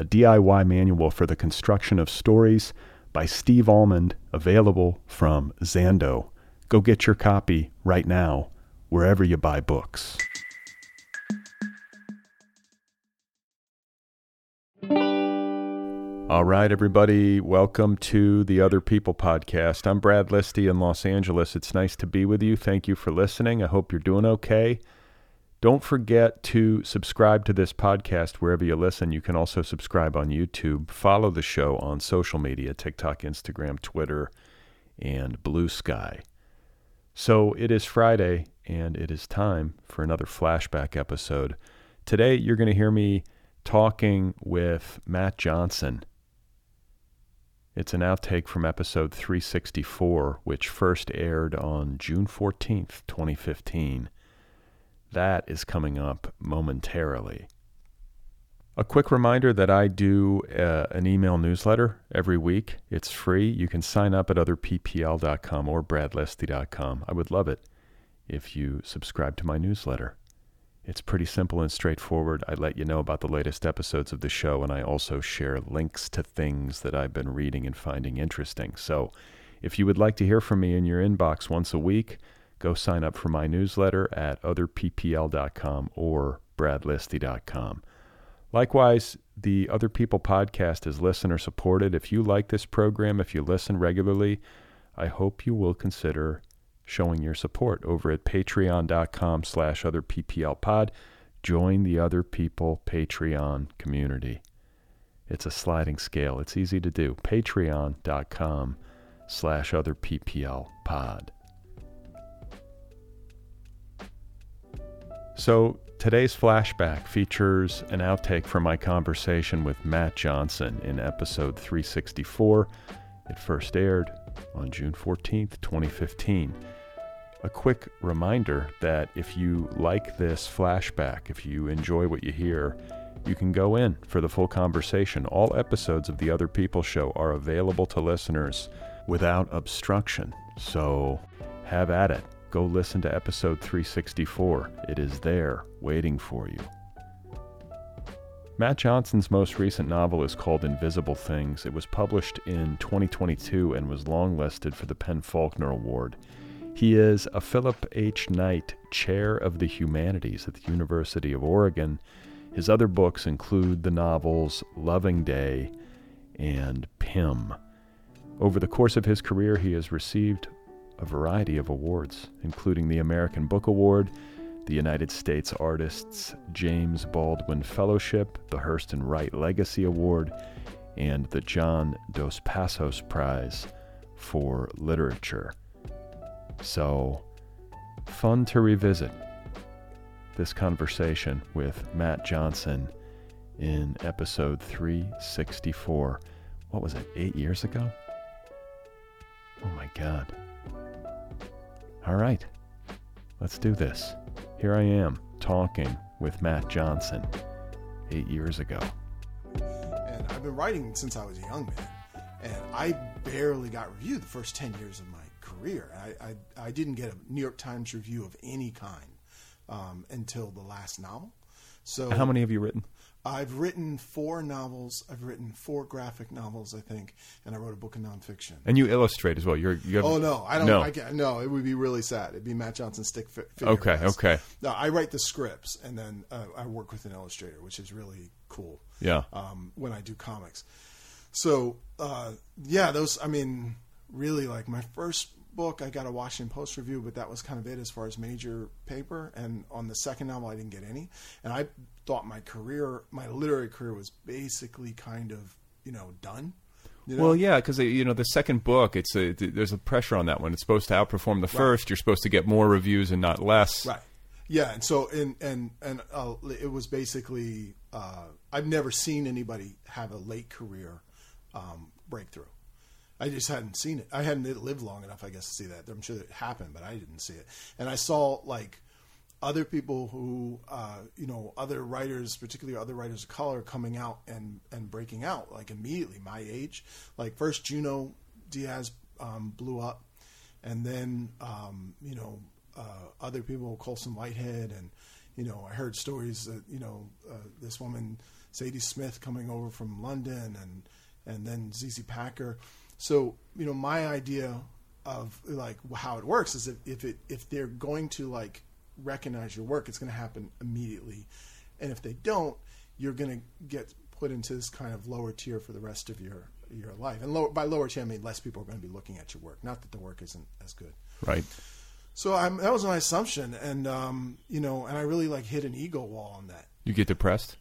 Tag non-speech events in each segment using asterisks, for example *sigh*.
a DIY manual for the construction of stories by Steve Almond, available from Zando. Go get your copy right now, wherever you buy books. All right, everybody, welcome to the Other People podcast. I'm Brad Listi in Los Angeles. It's nice to be with you. Thank you for listening. I hope you're doing okay. Don't forget to subscribe to this podcast wherever you listen. You can also subscribe on YouTube. Follow the show on social media TikTok, Instagram, Twitter, and Blue Sky. So it is Friday, and it is time for another flashback episode. Today, you're going to hear me talking with Mat Johnson. It's an outtake from episode 364, which first aired on June 14th, 2015. That is coming up momentarily. A quick reminder that I do uh, an email newsletter every week. It's free. You can sign up at otherppl.com or bradlisti.com. I would love it if you subscribe to my newsletter. It's pretty simple and straightforward. I let you know about the latest episodes of the show, and I also share links to things that I've been reading and finding interesting. So if you would like to hear from me in your inbox once a week, go sign up for my newsletter at otherppl.com or bradlisti.com. Likewise, the Other People podcast is listener supported. If you like this program, if you listen regularly, I hope you will consider showing your support over at patreon.com slash otherpplpod. Join the Other People Patreon community. It's a sliding scale. It's easy to do. Patreon.com slash otherpplpod. So today's flashback features an outtake from my conversation with Mat Johnson in episode 364. It first aired on June 14th, 2015. A quick reminder that if you like this flashback, if you enjoy what you hear, you can go in for the full conversation. All episodes of The Other People Show are available to listeners without obstruction. So have at it. Go listen to episode 364. It is there waiting for you. Mat Johnson's most recent novel is called Invisible Things. It was published in 2022 and was longlisted for the PEN Faulkner Award. He is a Philip H. Knight Chair of the Humanities at the University of Oregon. His other books include the novels Loving Day and Pym. Over the course of his career, he has received a variety of awards, including the American Book Award, the United States Artists James Baldwin Fellowship, the Hurston Wright Legacy Award, and the John Dos Passos Prize for Literature. So, fun to revisit this conversation with Mat Johnson in episode 364. What was it, eight years ago? Oh my God. All right, let's do this. Here I am talking with Mat Johnson eight years ago. And I've been writing since I was a young man. And I barely got reviewed the first 10 years of my career. I, I, I didn't get a New York Times review of any kind um, until the last novel. So How many have you written? I've written four novels. I've written four graphic novels, I think, and I wrote a book of nonfiction. And you illustrate as well. You're you have, Oh no, I don't. No. I can't, no, it would be really sad. It'd be Mat Johnson stick fi- figure. Okay, okay. No, I write the scripts, and then uh, I work with an illustrator, which is really cool. Yeah. Um, when I do comics, so uh, yeah, those. I mean, really, like my first book, I got a Washington Post review, but that was kind of it as far as major paper. And on the second novel, I didn't get any. And I thought my career, my literary career, was basically kind of you know done. You know? Well, yeah, because you know the second book, it's a, there's a pressure on that one. It's supposed to outperform the first. You're supposed to get more reviews and not less. Right. Yeah, and so and and and uh, it was basically uh, I've never seen anybody have a late career um, breakthrough. I just hadn't seen it. I hadn't lived long enough, I guess, to see that. I'm sure it happened, but I didn't see it. And I saw like other people who, uh, you know, other writers, particularly other writers of color, coming out and and breaking out like immediately. My age, like first Junot Díaz um, blew up, and then um, you know uh, other people, Colson Whitehead, and you know, I heard stories that you know uh, this woman Zadie Smith coming over from London, and and then ZZ Packer. So you know, my idea of like how it works is that if it if they're going to like recognize your work, it's going to happen immediately, and if they don't, you're going to get put into this kind of lower tier for the rest of your your life. And lower, by lower tier, I mean less people are going to be looking at your work. Not that the work isn't as good. Right. So I'm, that was my assumption, and um, you know, and I really like hit an ego wall on that. You get depressed?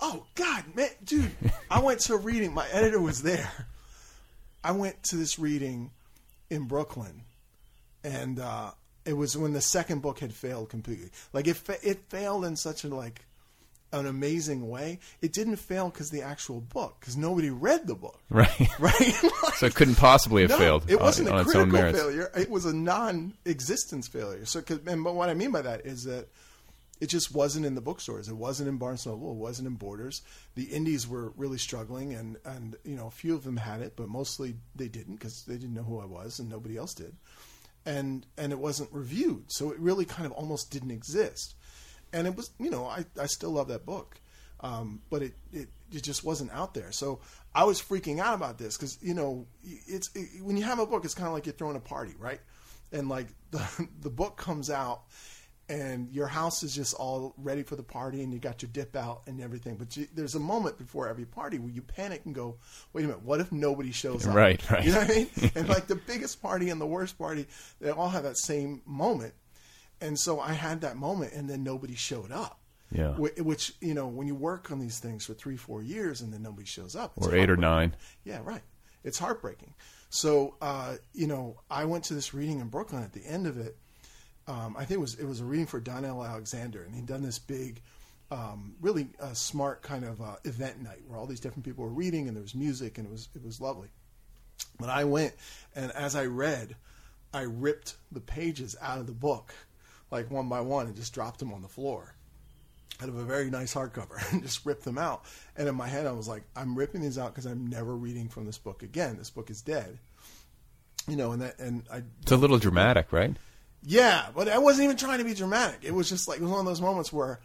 Oh God, man, dude! I went to a reading. My editor was there. I went to this reading in Brooklyn, and uh, it was when the second book had failed completely. Like it, fa- it failed in such a like an amazing way. It didn't fail because the actual book, because nobody read the book. Right. *laughs* Right. like, *laughs* so it couldn't possibly have no, failed. It wasn't on, a on critical failure. It was a non-existence failure. So, cause, and but what I mean by that is that it just wasn't in the bookstores. It wasn't in Barnes Noble. It wasn't in Borders. The indies were really struggling, and and you know a few of them had it, but mostly they didn't because they didn't know who I was, and nobody else did. And and it wasn't reviewed, so it really kind of almost didn't exist. And it was, you know, I, I still love that book, um, but it, it it just wasn't out there. So I was freaking out about this because you know it's it, when you have a book, it's kind of like you're throwing a party, right? And like *laughs* the the book comes out, and your house is just all ready for the party, and you got your dip out and everything. But you, there's a moment before every party where you panic and go, "Wait a minute, what if nobody shows up?" Right, right. You know what I mean? *laughs* and like the biggest party and the worst party, they all have that same moment. And so I had that moment, and then nobody showed up. Yeah. Which you know, when you work on these things for three, four years, and then nobody shows up, Or eight or nine. Yeah, right. It's heartbreaking. So, uh, you know, I went to this reading in Brooklyn. At the end of it, um, I think it was it was a reading for Donnell Alexander, and he'd done this big, um, really uh, smart kind of uh, event night where all these different people were reading, and there was music, and it was it was lovely. But I went, and as I read, I ripped the pages out of the book, like one by one, and just dropped them on the floor out of a very nice hardcover *laughs* and just ripped them out. And in my head, I was like, I'm ripping these out because I'm never reading from this book again. This book is dead. You know, and that, and I, It's a little dramatic, right? Yeah, but I wasn't even trying to be dramatic. It was just like, it was one of those moments where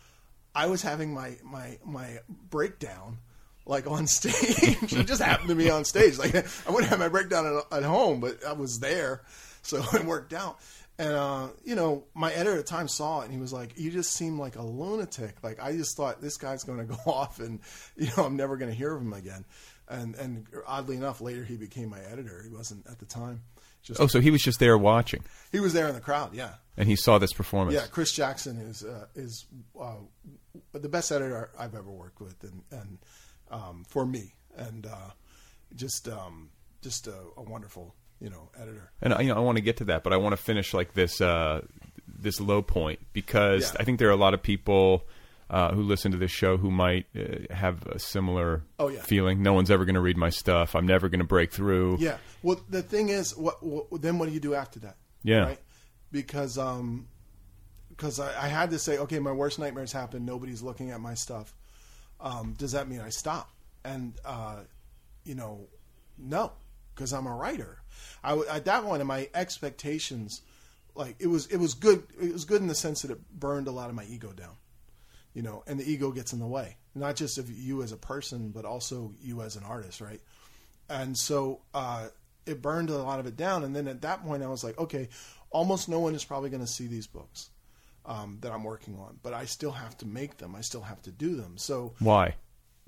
I was having my, my, my breakdown like on *laughs* stage. it just happened to be on stage. Like I wouldn't have my breakdown at, at home, but I was there. So *laughs* it worked out. And uh, you know, my editor at the time saw it, and he was like, "You just seem like a lunatic. Like I just thought this guy's going to go *laughs* off, and you know, I'm never going to hear of him again." And and oddly enough, later he became my editor. He wasn't at the time. Just Oh, so he was just there watching, he was there in the crowd. Yeah, and he saw this performance. yeah. Chris Jackson is uh, is uh, the best editor I've ever worked with, and and um, for me, and uh, just um, just a, a wonderful you know editor. And I- you know, I want to get to that, but I want to finish like this uh, this low point because Yeah. I think there are a lot of people uh, who listen to this show who might uh, have a similar Oh, yeah. feeling. No one's ever going to read my stuff. I'm never going to break through. Yeah. Well, the thing is, what, what then? What do you do after that? Yeah. Right. Because um, because I, I had to say, okay, my worst nightmares happen. Nobody's looking at my stuff. Um, does that mean I stop? And uh, you know, no, because I'm a writer. I w- at that point, my expectations, like it was, it was good. It was good in the sense that it burned a lot of my ego down you know, and the ego gets in the way, not just of you as a person, but also you as an artist, right? And so uh, it burned a lot of it down. And then at that point, I was like, okay, almost no one is probably going to see these books um, that I'm working on, but I still have to make them. I still have to do them. So Why?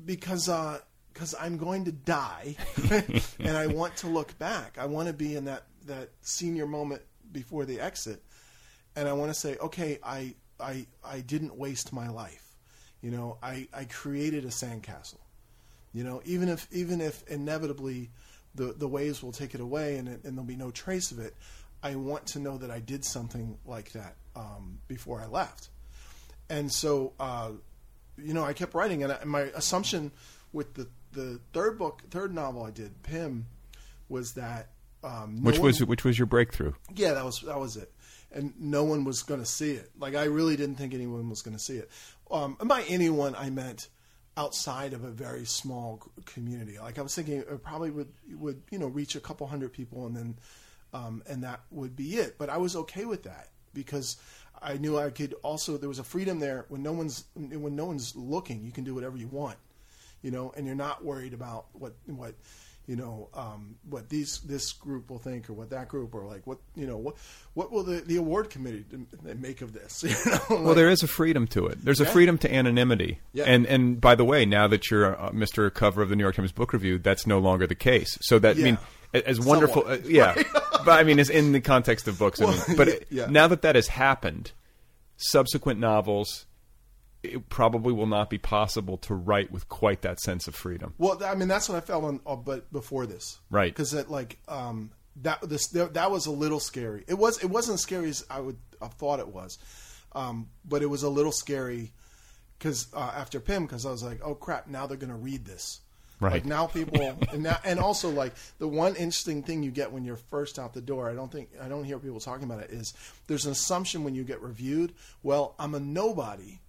because uh, because I'm going to die, *laughs* and I want to look back. I want to be in that that senior moment before the exit, and I want to say, okay, I I I didn't waste my life. You know, I I created a sandcastle. You know, even if even if inevitably the the waves will take it away and it, and there'll be no trace of it, I want to know that I did something like that um, before I left. And so, uh, you know, I kept writing, and, I, and my assumption with the the third book, third novel I did, Pym, was that um, no which one- was which was your breakthrough? yeah, that was that was it, and no one was going to see it. Like I really didn't think anyone was going to see it. Um, and by anyone, I meant outside of a very small community. Like I was thinking, it probably would would you know reach a couple hundred people, and then um, and that would be it. But I was okay with that because I knew I could also there was a freedom there when no one's when no one's looking. You can do whatever you want, you know, and you're not worried about what what you know um, what these this group will think or what that group or like what you know what what will the, the award committee make of this? *laughs* You know, Well, there is a freedom to it. There's a freedom to anonymity. Yeah. And and by the way, now that you're uh, Mr. Cover of the New York Times Book Review, that's no longer the case. So that I mean, as wonderful, uh, yeah. *laughs* but I mean, it's in the context of books. I mean, but *laughs* now that that has happened, subsequent novels. It probably will not be possible to write with quite that sense of freedom. Well, I mean, that's what I felt on, uh, but before this, Right. Because that, like, um, that this that, that was a little scary. It was it wasn't as scary as I would have thought it was, um, but it was a little scary because uh, after Pym, because I was like, oh crap, now they're going to read this. Right. Like now people, *laughs* and, now, and also like the one interesting thing you get when you're first out the door, I don't think I don't hear people talking about it is there's an assumption when you get reviewed. Well, I'm a nobody,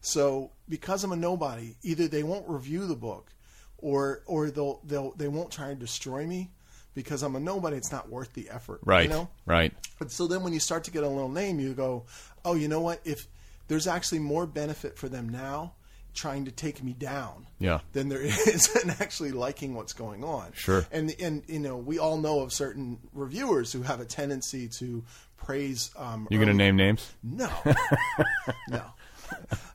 so because I'm a nobody, either they won't review the book, or or they'll they'll they won't try and destroy me because I'm a nobody. It's not worth the effort, Right. You know. Right. But so then when you start to get a little name, you go, oh, you know what? If there's actually more benefit for them now trying to take me down Yeah. than there *laughs* is and actually liking what's going on. Sure. And and you know, we all know of certain reviewers who have a tendency to praise um You're going to name names? no. *laughs* no.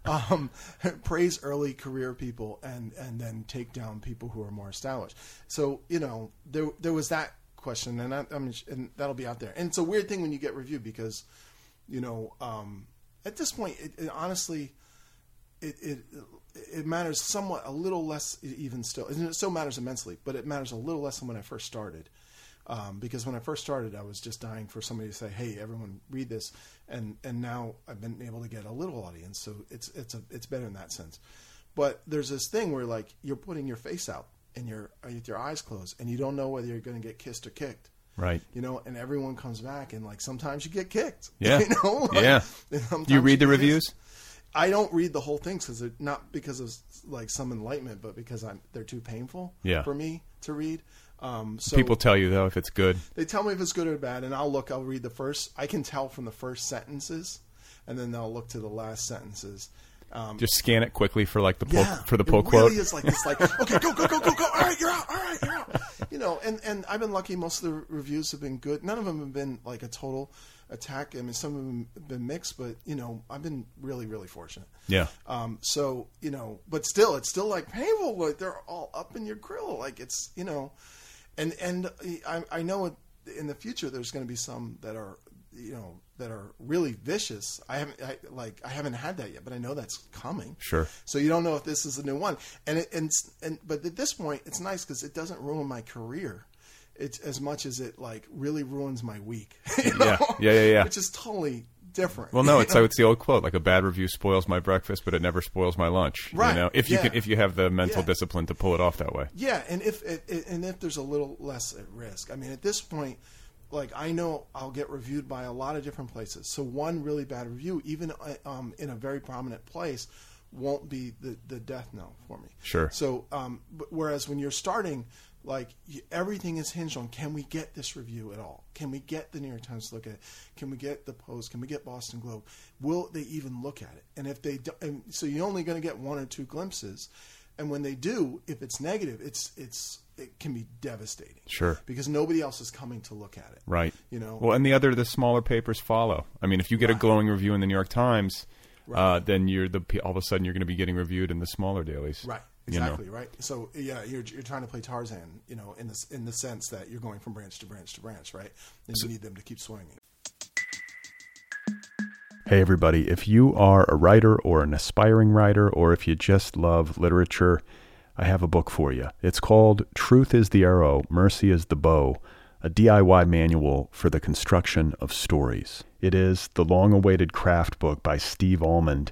Um, *laughs* praise early career people and and then take down people who are more established. So you know there there was that question, and I, and that'll be out there. And it's a weird thing when you get reviewed because you know um, at this point, it, it honestly. It, it it matters somewhat a little less even still. It still matters immensely, but it matters a little less than when I first started. Um, because when I first started, I was just dying for somebody to say, "Hey, everyone, read this," and and now I've been able to get a little audience, so it's it's a it's better in that sense. But there's this thing where like you're putting your face out and you're with your eyes closed, and you don't know whether you're going to get kissed or kicked. Right. You know, and everyone comes back, and like sometimes you get kicked. *laughs* Yeah. you know, Like, Yeah. *laughs* Do you read the reviews. kissed. I don't read the whole thing because not because of like some enlightenment, but because I'm they're too painful Yeah. for me to read. Um, so People tell you though if it's good. they tell me if it's good or bad, and I'll look. I'll read the first. I can tell from the first sentences, and then they'll look to the last sentences. Um, Just scan it quickly for like the pull, yeah, for the pull it quote. really is like this. Like, *laughs* okay, go, go, go, go, go. All right, you're out. All right, you're out. You know, and and I've been lucky. Most of the reviews have been good. None of them have been like a total attack. I mean, some of them have been mixed, but you know, I've been really, really fortunate. Yeah. Um, so you know, but still, it's still like painful. Like they're all up in your grill. Like it's you know, and and I, I know in the future there's going to be some that are you know that are really vicious. I haven't I, like I haven't had that yet, but I know that's coming. Sure. So you don't know if this is a new one, and it, and and but at this point, it's nice because it doesn't ruin my career. It's as much as it like really ruins my week. *laughs* you Yeah. know? Yeah, yeah, yeah. Which is totally different. Well, no, it's so it's the old quote: like a bad review spoils my breakfast, but it never spoils my lunch. Right, You know, if you yeah. can, if you have the mental Yeah. discipline to pull it off that way. Yeah, and if it, it- and if there's a little less at risk. I mean, at this point, like I know I'll get reviewed by a lot of different places. So one really bad review, even uh, um, in a very prominent place, won't be the the death knell for me. Sure. So, um, but whereas when you're starting, like everything is hinged on can we get this review at all? Can we get the New York Times to look at it? Can we get the Post? Can we get Boston Globe? Will they even look at it? And if they do, and so you're only going to get one or two glimpses. And when they do, if it's negative, it's it's it can be devastating. Sure. Because nobody else is coming to look at it. Right. You know. Well, and the other, the smaller papers follow. I mean, if you get a glowing review in the New York Times, uh, then you're the all of a sudden you're going to be getting reviewed in the smaller dailies. Right. You know? Exactly right. So yeah, you're you're trying to play Tarzan, you know, in this in the sense that you're going from branch to branch to branch, right? And you need them to keep swinging. Hey, everybody, if you are a writer or an aspiring writer, or if you just love literature, I have a book for you. It's called Truth is the Arrow, Mercy is the Bow, a DIY manual for the construction of stories. It is the long awaited craft book by Steve Almond,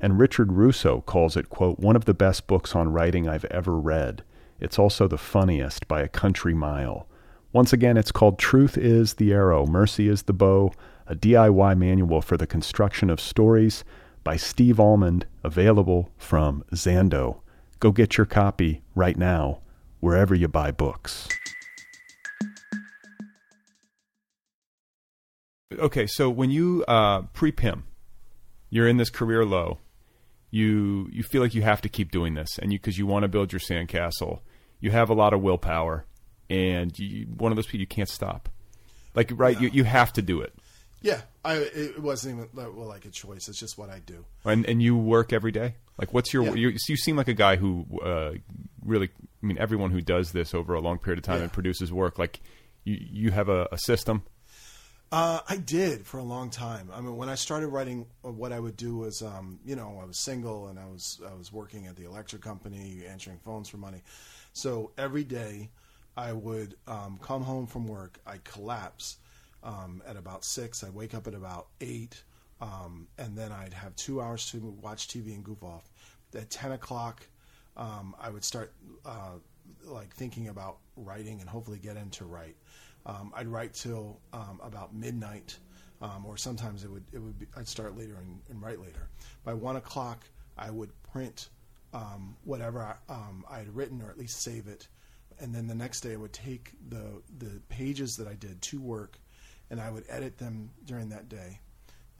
And Richard Russo calls it, quote, "one of the best books on writing I've ever read. It's also the funniest by a country mile." Once again, it's called Truth is the Arrow, Mercy is the Bow, a DIY manual for the construction of stories by Steve Almond, available from Zando. Go get your copy right now, wherever you buy books. Okay, so when you uh, pre-Pym, you're in this career low. You you feel like you have to keep doing this, and you because you want to build your sandcastle. You have a lot of willpower, and you, one of those people you can't stop. Like right, you you have to do it. Yeah, I it wasn't even like- well like a choice. It's just what I do. And and you work every day. Like, what's your? Yeah. You, you seem like a guy who uh, really. I mean, everyone who does this over a long period of time Yeah. and produces work, like you, you have a, a system. Uh, I did for a long time. I mean, when I started writing, uh, what I would do was, um, you know, I was single and I was I was working at the electric company, answering phones for money. So every day, I would um, come home from work. I collapse um, at about six. I wake up at about eight, um, and then I'd have two hours to watch TV and goof off. At ten o'clock, um, I would start uh, like thinking about writing and hopefully get into write. Um, I'd write till um, about midnight, um, or sometimes it would it would be, I'd start later and, and write later. By one o'clock, I would print um, whatever I, um, I had written, or at least save it, and then the next day I would take the the pages that I did to work, and I would edit them during that day.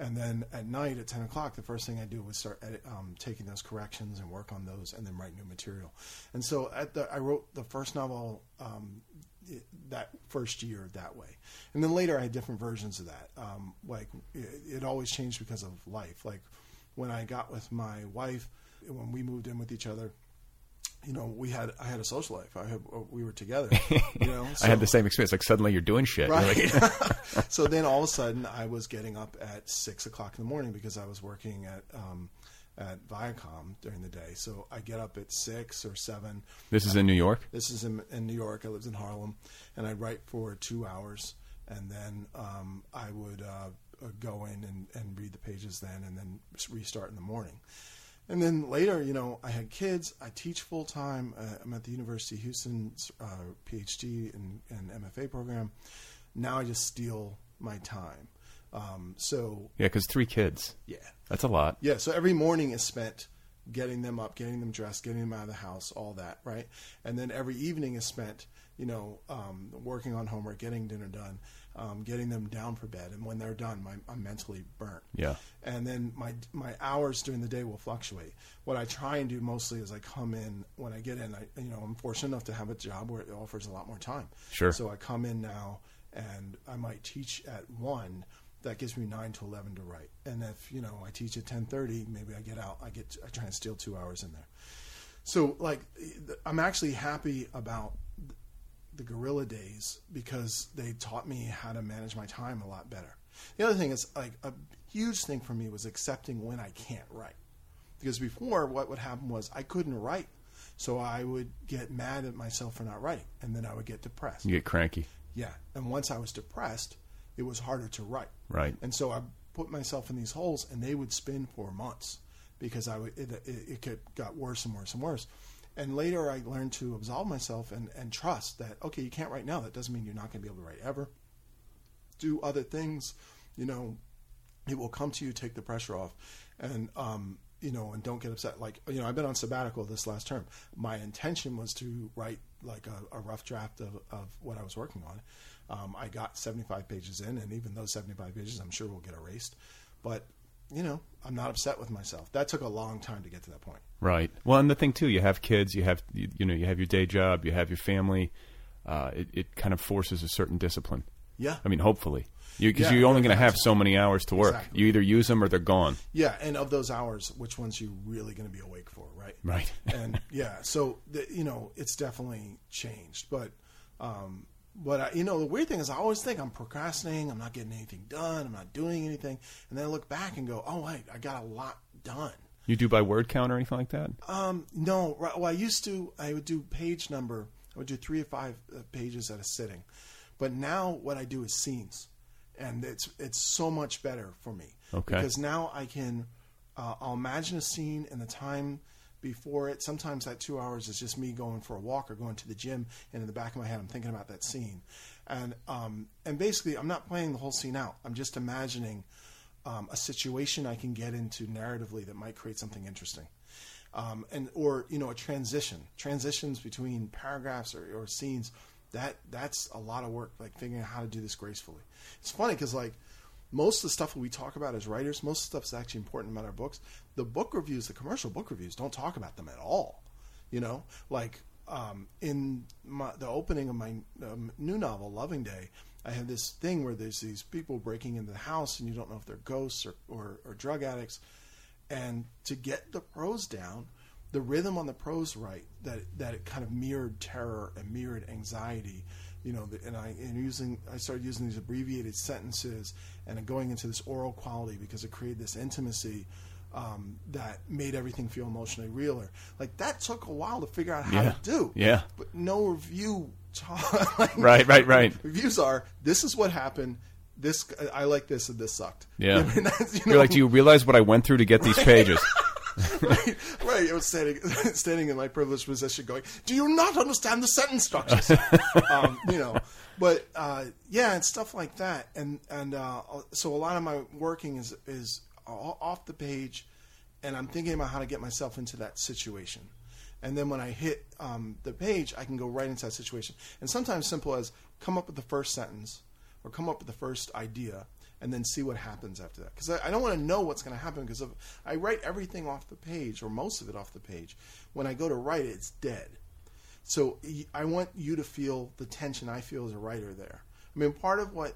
And then at night at 10 o'clock, the first thing I do was start edit, um, taking those corrections and work on those and then write new material. And so at the, I wrote the first novel um, it, that first year that way. And then later I had different versions of that. Um, like it, it always changed because of life. Like when I got with my wife, when we moved in with each other, you know, we had I had a social life. I had we were together. You know, *laughs* I had the same experience. Like suddenly you're doing shit. Right. like- *laughs* *laughs* so then all of a sudden, I was getting up at six o'clock in the morning because I was working at um, at Viacom during the day. So I get up at six or seven. this is in New York. This is in, in New York. I lived in Harlem, and I'd write for two hours, and then um, I would uh, uh, go in and, and read the pages then, and then restart in the morning. And then later, you know, I had kids. I teach full time. Uh, I'm at the University of Houston's uh, PhD and, and MFA program. Now I just steal my time. Um, so Yeah, because three kids. yeah, That's a lot. yeah. So every morning is spent getting them up, getting them dressed, getting them out of the house, all that, right? And then every evening is spent, you know, um, working on homework, getting dinner done, um, getting them down for bed. And when they're done, my, I'm mentally burnt. Yeah. And then my my hours during the day will fluctuate. What I try and do mostly is I come in when I get in. I you know I'm fortunate enough to have a job where it offers a lot more time. Sure. So I come in now, and I might teach at one. That gives me nine to eleven to write. And if you know I teach at ten thirty, maybe I get out. I get I try and steal two hours in there. So like I'm actually happy about the guerrilla days because they taught me how to manage my time a lot better. The other thing is like a huge thing for me was accepting when I can't write. Because before what would happen was I couldn't write. So I would get mad at myself for not writing and then I would get depressed. You get cranky. Yeah. And once I was depressed, it was harder to write. Right. And so I put myself in these holes, and they would spin for months because I would, it, it, it could, got worse and worse and worse. And later, I learned to absolve myself and, and trust that okay, you can't write now. That doesn't mean you're not going to be able to write ever. Do other things, you know. It will come to you. Take the pressure off, and um, you know, and don't get upset. Like, you know, I've been on sabbatical this last term. My intention was to write like a, a rough draft of, of what I was working on. Um, I got 75 pages in, and even those 75 pages, I'm sure will get erased. But you know, I'm not upset with myself. That took a long time to get to that point. Right. Well, and the thing too, you have kids, you have you, you know, you have your day job, you have your family. Uh, it, it kind of forces a certain discipline. Yeah. I mean, hopefully, because Yeah, you're only going to have so many hours to work. Exactly. You either use them or they're gone. Yeah, and of those hours, which ones you really going to be awake for, right? Right. *laughs* and yeah, so the, you know, it's definitely changed. But, um, but I, you know, the weird thing is, I always think I'm procrastinating. I'm not getting anything done. I'm not doing anything. And then I look back and go, oh wait, I got a lot done. You do by word count or anything like that? Um, no, right, well, I used to. I would do page number. I would do three or five uh, pages at a sitting, but now what I do is scenes, and it's it's so much better for me. Okay. Because now I can, uh, I'll imagine a scene and the time before it. Sometimes that two hours is just me going for a walk or going to the gym, and in the back of my head I'm thinking about that scene, and um, and basically I'm not playing the whole scene out. I'm just imagining um, a situation I can get into narratively that might create something interesting. Um, and or you know a transition transitions between paragraphs or, or scenes that that's a lot of work like figuring out how to do this gracefully. It's funny because like most of the stuff we talk about as writers most of the stuff is actually important about our books. The book reviews the commercial book reviews don't talk about them at all you know? Like um, in my, the opening of my um, new novel loving day i have this thing where there's these people breaking into the house and you don't know if they're ghosts or, or, or drug addicts. And to get the prose down, the rhythm on the prose right that that it kind of mirrored terror and mirrored anxiety, you know. And I and using I started using these abbreviated sentences and going into this oral quality because it created this intimacy um, that made everything feel emotionally realer. Like that took a while to figure out how Yeah. to do. Yeah. but no review. *laughs* ta- like, Right, right, right. Reviews are this is what happened. This I like this and this sucked. Yeah. *laughs* I mean, that's, you You're like, do you realize what I went through to get these *laughs* pages? *laughs* right, right. I was standing, *laughs* standing in my privileged position, going, "Do you not understand the sentence structures?" *laughs* um, you know, but uh, yeah, and stuff like that. And and uh, so a lot of my working is is off the page, and I'm thinking about how to get myself into that situation. And then when I hit um, the page, I can go right into that situation. And sometimes simple as come up with the first sentence or come up with the first idea and then see what happens after that. Because I, I don't want to know what's going to happen because I write everything off the page or most of it off the page, when I go to write it, it's dead. So I want you to feel the tension I feel as a writer there. I mean, part of what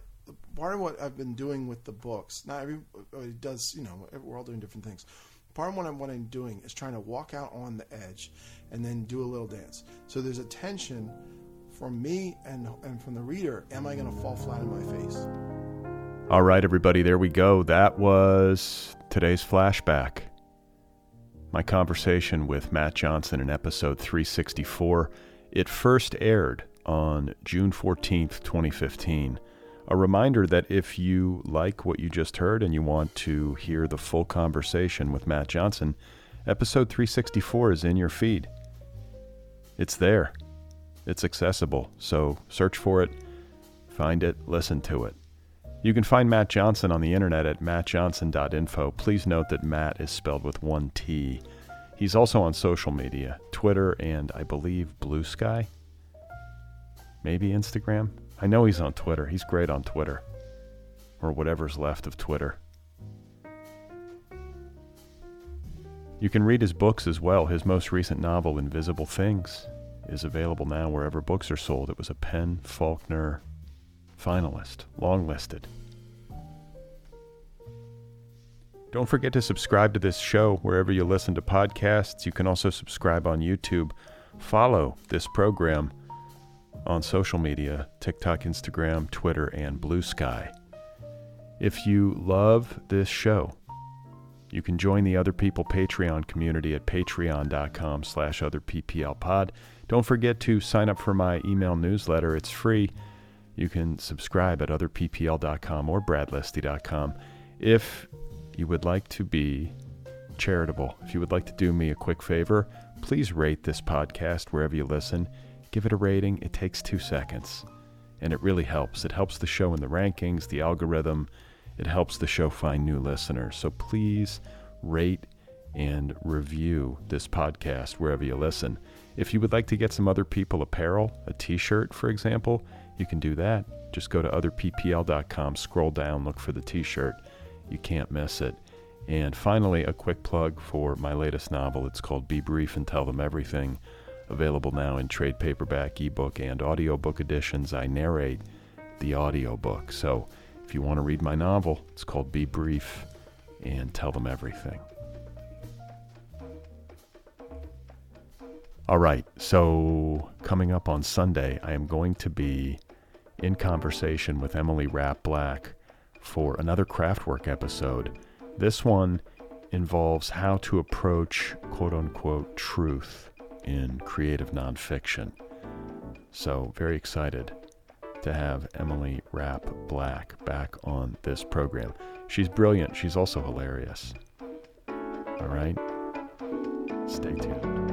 part of what I've been doing with the books. Not everybody uh, does, you know, we're all doing different things. Part of what I'm, what I'm doing is trying to walk out on the edge and then do a little dance. So there's a tension from me and and from the reader. Am I going to fall flat in my face? All right, everybody, there we go. That was today's flashback. My conversation with Mat Johnson in episode 364. It first aired on June 14th, 2015. A reminder that if you like what you just heard and you want to hear the full conversation with Mat Johnson, episode 364 is in your feed. It's there, it's accessible. So search for it, find it, listen to it. You can find Mat Johnson on the internet at matjohnson.info. Please note that Mat is spelled with one T. He's also on social media Twitter and I believe Blue Sky. Maybe Instagram. I know he's on Twitter. He's great on Twitter. Or whatever's left of Twitter. You can read his books as well. His most recent novel, Invisible Things, is available now wherever books are sold. It was a PEN Faulkner finalist, long listed. Don't forget to subscribe to this show wherever you listen to podcasts. You can also subscribe on YouTube. Follow this program on social media TikTok, Instagram, Twitter, and Blue Sky. If you love this show, you can join the Other People Patreon community at patreon.com slash otherpplpod. Don't forget to sign up for my email newsletter. It's free. You can subscribe at otherppl.com or bradlisti.com. If you would like to be charitable, if you would like to do me a quick favor, please rate this podcast wherever you listen. Give it a rating. It takes two seconds, and it really helps. It helps the show in the rankings, the algorithm. It helps the show find new listeners. So please rate and review this podcast wherever you listen. If you would like to get some other people apparel, a t shirt, for example, you can do that. Just go to otherppl.com, scroll down, look for the t shirt. You can't miss it. And finally, a quick plug for my latest novel. It's called Be Brief and Tell Them Everything. Available now in trade paperback, ebook, and audiobook editions. I narrate the audiobook. So if you want to read my novel, it's called Be Brief and Tell Them Everything. All right, so coming up on Sunday, I am going to be in conversation with Emily Rapp Black for another Craftwork episode. This one involves how to approach quote unquote truth in creative nonfiction. So, very excited to have Emily Rapp Black back on this program. She's brilliant, she's also hilarious. All right, stay tuned.